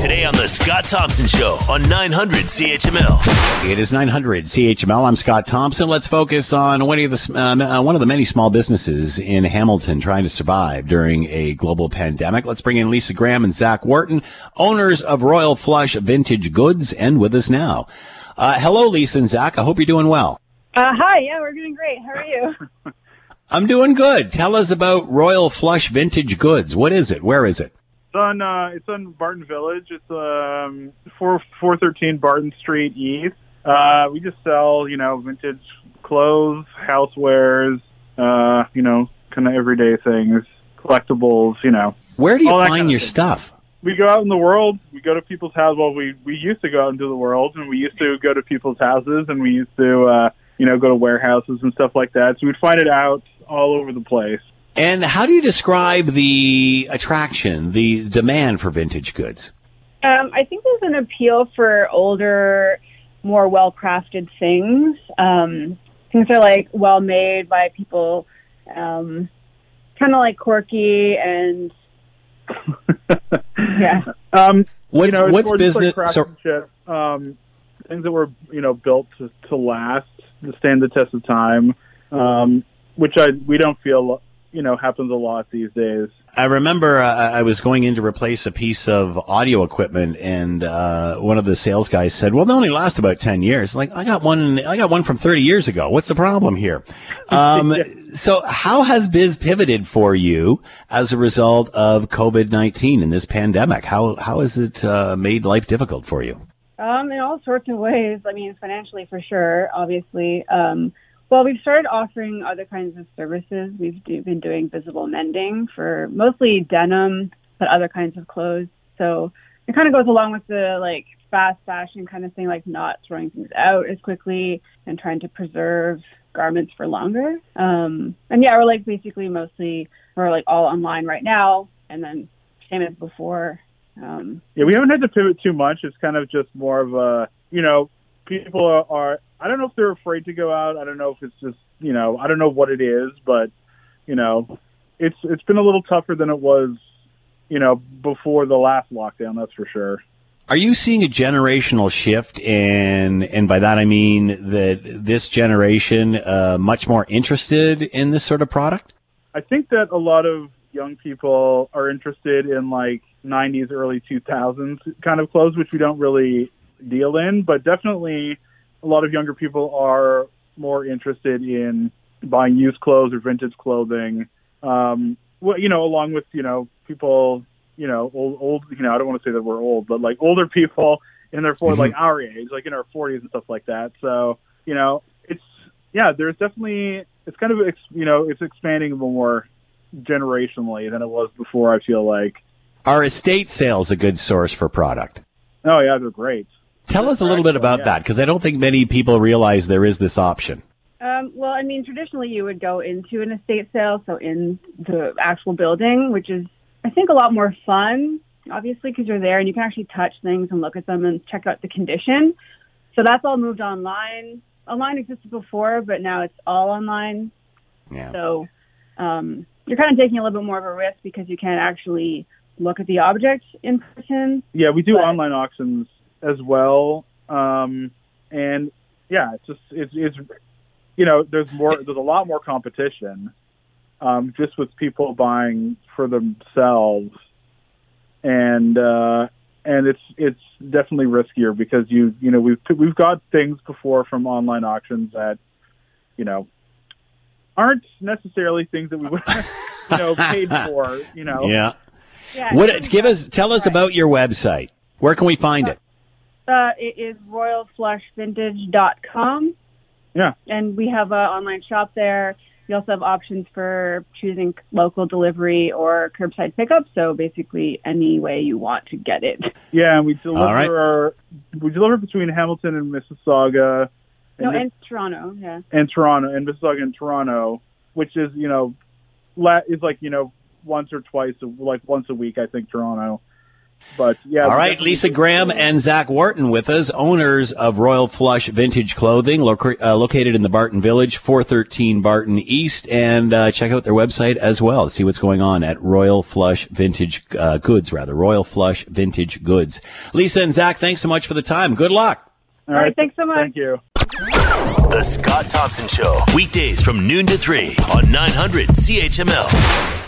Today on The Scott Thompson Show on 900 CHML. It is 900 CHML. I'm Scott Thompson. Let's focus on one of the uh, one of the many small businesses in Hamilton trying to survive during a global pandemic. Let's bring in Lisa Graham and Zach Wharton, owners of Royal Flush Vintage Goods, and with us now. Uh, hello, Lisa and Zach. I hope you're doing well. Uh, hi. Yeah, we're doing great. How are you? I'm doing good. Tell us about Royal Flush Vintage Goods. What is it? Where is it? It's on uh, it's on Barton Village. It's um four four thirteen Barton Street East. Uh, we just sell you know vintage clothes, housewares, uh, you know, kind of everyday things, collectibles. You know, Where do you find kind of your thing. stuff? we go out in the world. We go to people's houses. Well, we we used to go out into the world, and we used to go to people's houses, and we used to uh, you know go to warehouses and stuff like that. So we'd find it out all over the place. And how do you describe the attraction, the demand for vintage goods? Um, I think there's an appeal for older, more well-crafted things. Um, things are like well made by people, um, kind of like quirky and yeah. Um, What's, you know, what's more just like business? so, um, things that were you know built to, to last, to stand the test of time, um, which I we don't feel you know happens a lot these days. I remember uh, I was going in to replace a piece of audio equipment, and uh, one of the sales guys said, "Well, they only last about ten years." Like, I got one. I got one from thirty years ago. What's the problem here? Um, So, how has biz pivoted for you as a result of COVID nineteen and this pandemic? How how has it uh, made life difficult for you? Um, in all sorts of ways. I mean, financially for sure, obviously. Um, well, we've started offering other kinds of services. We've do, been doing visible mending for mostly denim, but other kinds of clothes. So it kind of goes along with the like fast fashion kind of thing, like not throwing things out as quickly and trying to preserve garments for longer. Um, and yeah, we're like basically mostly we're like all online right now, and then same as before. Um, Yeah, we haven't had to pivot too much. It's kind of just more of a you know people are, are I don't know if they're afraid to go out. I don't know if it's just you know I don't know what it is, but you know it's it's been a little tougher than it was you know before the last lockdown. That's for sure. Are you seeing a generational shift, and and by that I mean that this generation uh, much more interested in this sort of product? I think that a lot of young people are interested in like 90s, early 2000s kind of clothes, which we don't really deal in, but definitely a lot of younger people are more interested in buying used clothes or vintage clothing. Um, well, you know, along with, you know, people, you know, old, old, you know, I don't want to say that we're old, but like older people in their 40s, like our age, like in our 40s and stuff like that. So, you know, it's, yeah, there's definitely, it's kind of, you know, it's expanding more generationally than it was before, I feel like. Are estate sales a good source for product? Oh, yeah, they're great. Tell us a little bit about yeah. that because I don't think many people realize there is this option. Um, well, I mean, traditionally you would go into an estate sale, so in the actual building, which is, I think, a lot more fun, obviously, because you're there and you can actually touch things and look at them and check out the condition. So that's all moved online. Online existed before, but now it's all online. Yeah. So um, you're kind of taking a little bit more of a risk because you can't actually look at the object in person. Yeah, we do But- online auctions as well. Um, and yeah, it's just, it's, it's, you know, there's more, there's a lot more competition, um, just with people buying for themselves. And, uh, and it's, it's definitely riskier because you, you know, we've, we've got things before from online auctions that, you know, aren't necessarily things that we would, you know, paid for, you know. Yeah. Yeah, What? Give us. Tell us Right. about your website. Where can we find it? Uh, it is royalflushvintage.com. Yeah. And we have an online shop there. You also have options for choosing local delivery or curbside pickup. So basically, any way you want to get it. Yeah, and we deliver All right. we deliver between Hamilton and Mississauga No, and, and Toronto. Yeah. and Toronto and Mississauga and Toronto, which is you know la- is like you know once or twice a- like once a week I think Toronto. But yeah. All right, Lisa Graham and Zach Wharton with us, owners of Royal Flush Vintage Clothing, loca- uh, located in the Barton Village, 413 Barton East, and uh, check out their website as well to see what's going on at Royal Flush Vintage uh, Goods, rather Royal Flush Vintage Goods. Lisa and Zach, thanks so much for the time. Good luck. All right, thanks so much. Thank you. The Scott Thompson Show, weekdays from noon to 3 on 900 CHML.